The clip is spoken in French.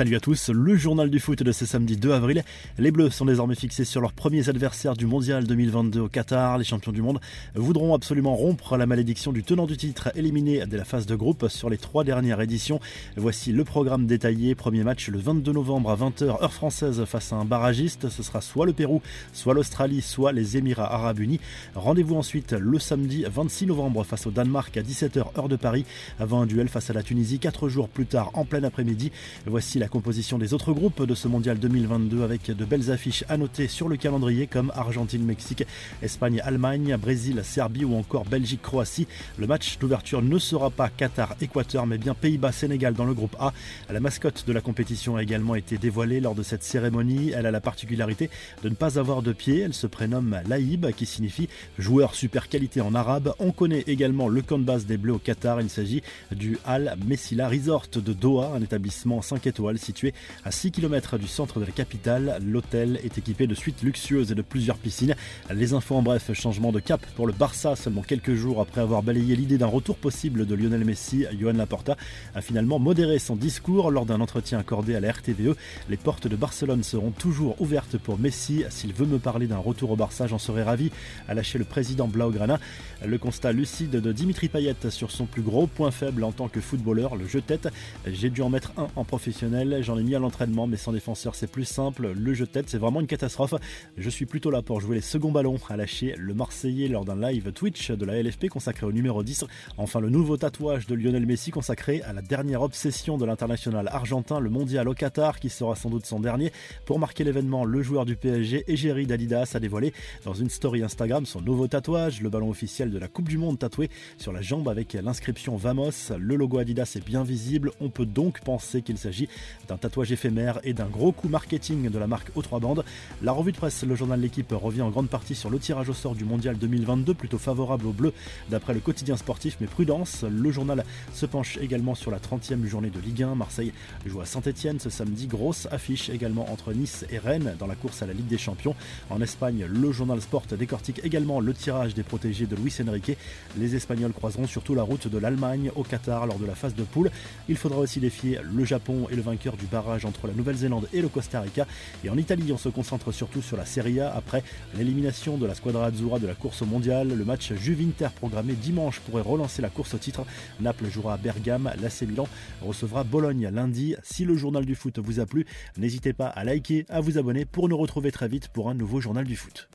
Salut à tous, le journal du foot de ce samedi 2 avril. Les Bleus sont désormais fixés sur leurs premiers adversaires du Mondial 2022 au Qatar. Les champions du monde voudront absolument rompre la malédiction du tenant du titre éliminé dès la phase de groupe sur les trois dernières éditions. Voici le programme détaillé. Premier match le 22 novembre à 20h heure française face à un barragiste. Ce sera soit le Pérou, soit l'Australie, soit les Émirats arabes unis. Rendez-vous ensuite le samedi 26 novembre face au Danemark à 17h heure de Paris avant un duel face à la Tunisie quatre jours plus tard en plein après-midi. Voici la composition des autres groupes de ce mondial 2022 avec de belles affiches à noter sur le calendrier comme Argentine, Mexique, Espagne, Allemagne, Brésil, Serbie ou encore Belgique, Croatie. Le match d'ouverture ne sera pas Qatar, Équateur, mais bien Pays-Bas, Sénégal dans le groupe A. La mascotte de la compétition a également été dévoilée lors de cette cérémonie. Elle a la particularité de ne pas avoir de pied. Elle se prénomme Laïb, qui signifie joueur super qualité en arabe. On connaît également le camp de base des Bleus au Qatar. Il s'agit du Al Messila Resort de Doha, un établissement 5 étoiles situé à 6 km du centre de la capitale. L'hôtel est équipé de suites luxueuses et de plusieurs piscines. Les infos en bref, changement de cap pour le Barça seulement quelques jours après avoir balayé l'idée d'un retour possible de Lionel Messi. Johan Laporta a finalement modéré son discours lors d'un entretien accordé à la RTVE. Les portes de Barcelone seront toujours ouvertes pour Messi. S'il veut me parler d'un retour au Barça, j'en serais ravi, a lâché le président Blaugrana. Le constat lucide de Dimitri Payet sur son plus gros point faible en tant que footballeur, le jeu tête. J'ai dû en mettre un en professionnel J'en ai mis à l'entraînement, mais sans défenseur, c'est plus simple. Le jeu de tête, c'est vraiment une catastrophe. Je suis plutôt là pour jouer les seconds ballons, à lâcher le Marseillais lors d'un live Twitch de la LFP consacré au numéro 10. Enfin, le nouveau tatouage de Lionel Messi consacré à la dernière obsession de l'international argentin, le mondial au Qatar, qui sera sans doute son dernier. Pour marquer l'événement, le joueur du PSG, Egeri d'Adidas, a dévoilé dans une story Instagram son nouveau tatouage, le ballon officiel de la Coupe du Monde tatoué sur la jambe avec l'inscription Vamos. Le logo Adidas est bien visible. On peut donc penser qu'il s'agit d'un tatouage éphémère et d'un gros coup marketing de la marque aux trois bandes. La revue de presse, le journal L'équipe revient en grande partie sur le tirage au sort du mondial 2022, plutôt favorable aux Bleus d'après le quotidien sportif, mais prudence. Le journal se penche également sur la 30e journée de Ligue 1. Marseille joue à Saint-Etienne ce samedi. Grosse affiche également entre Nice et Rennes dans la course à la Ligue des Champions. En Espagne, le journal Sport décortique également le tirage des protégés de Luis Enrique. Les Espagnols croiseront surtout la route de l'Allemagne au Qatar lors de la phase de poule. Il faudra aussi défier le Japon et le vainqueur du barrage entre la Nouvelle-Zélande et le Costa Rica. Et en Italie, on se concentre surtout sur la Serie A après l'élimination de la Squadra Azzurra de la course mondiale. Le match Juve-Inter programmé dimanche pourrait relancer la course au titre. Naples jouera à Bergame, l'AC Milan recevra Bologne lundi. Si le journal du foot vous a plu, n'hésitez pas à liker, à vous abonner pour nous retrouver très vite pour un nouveau journal du foot.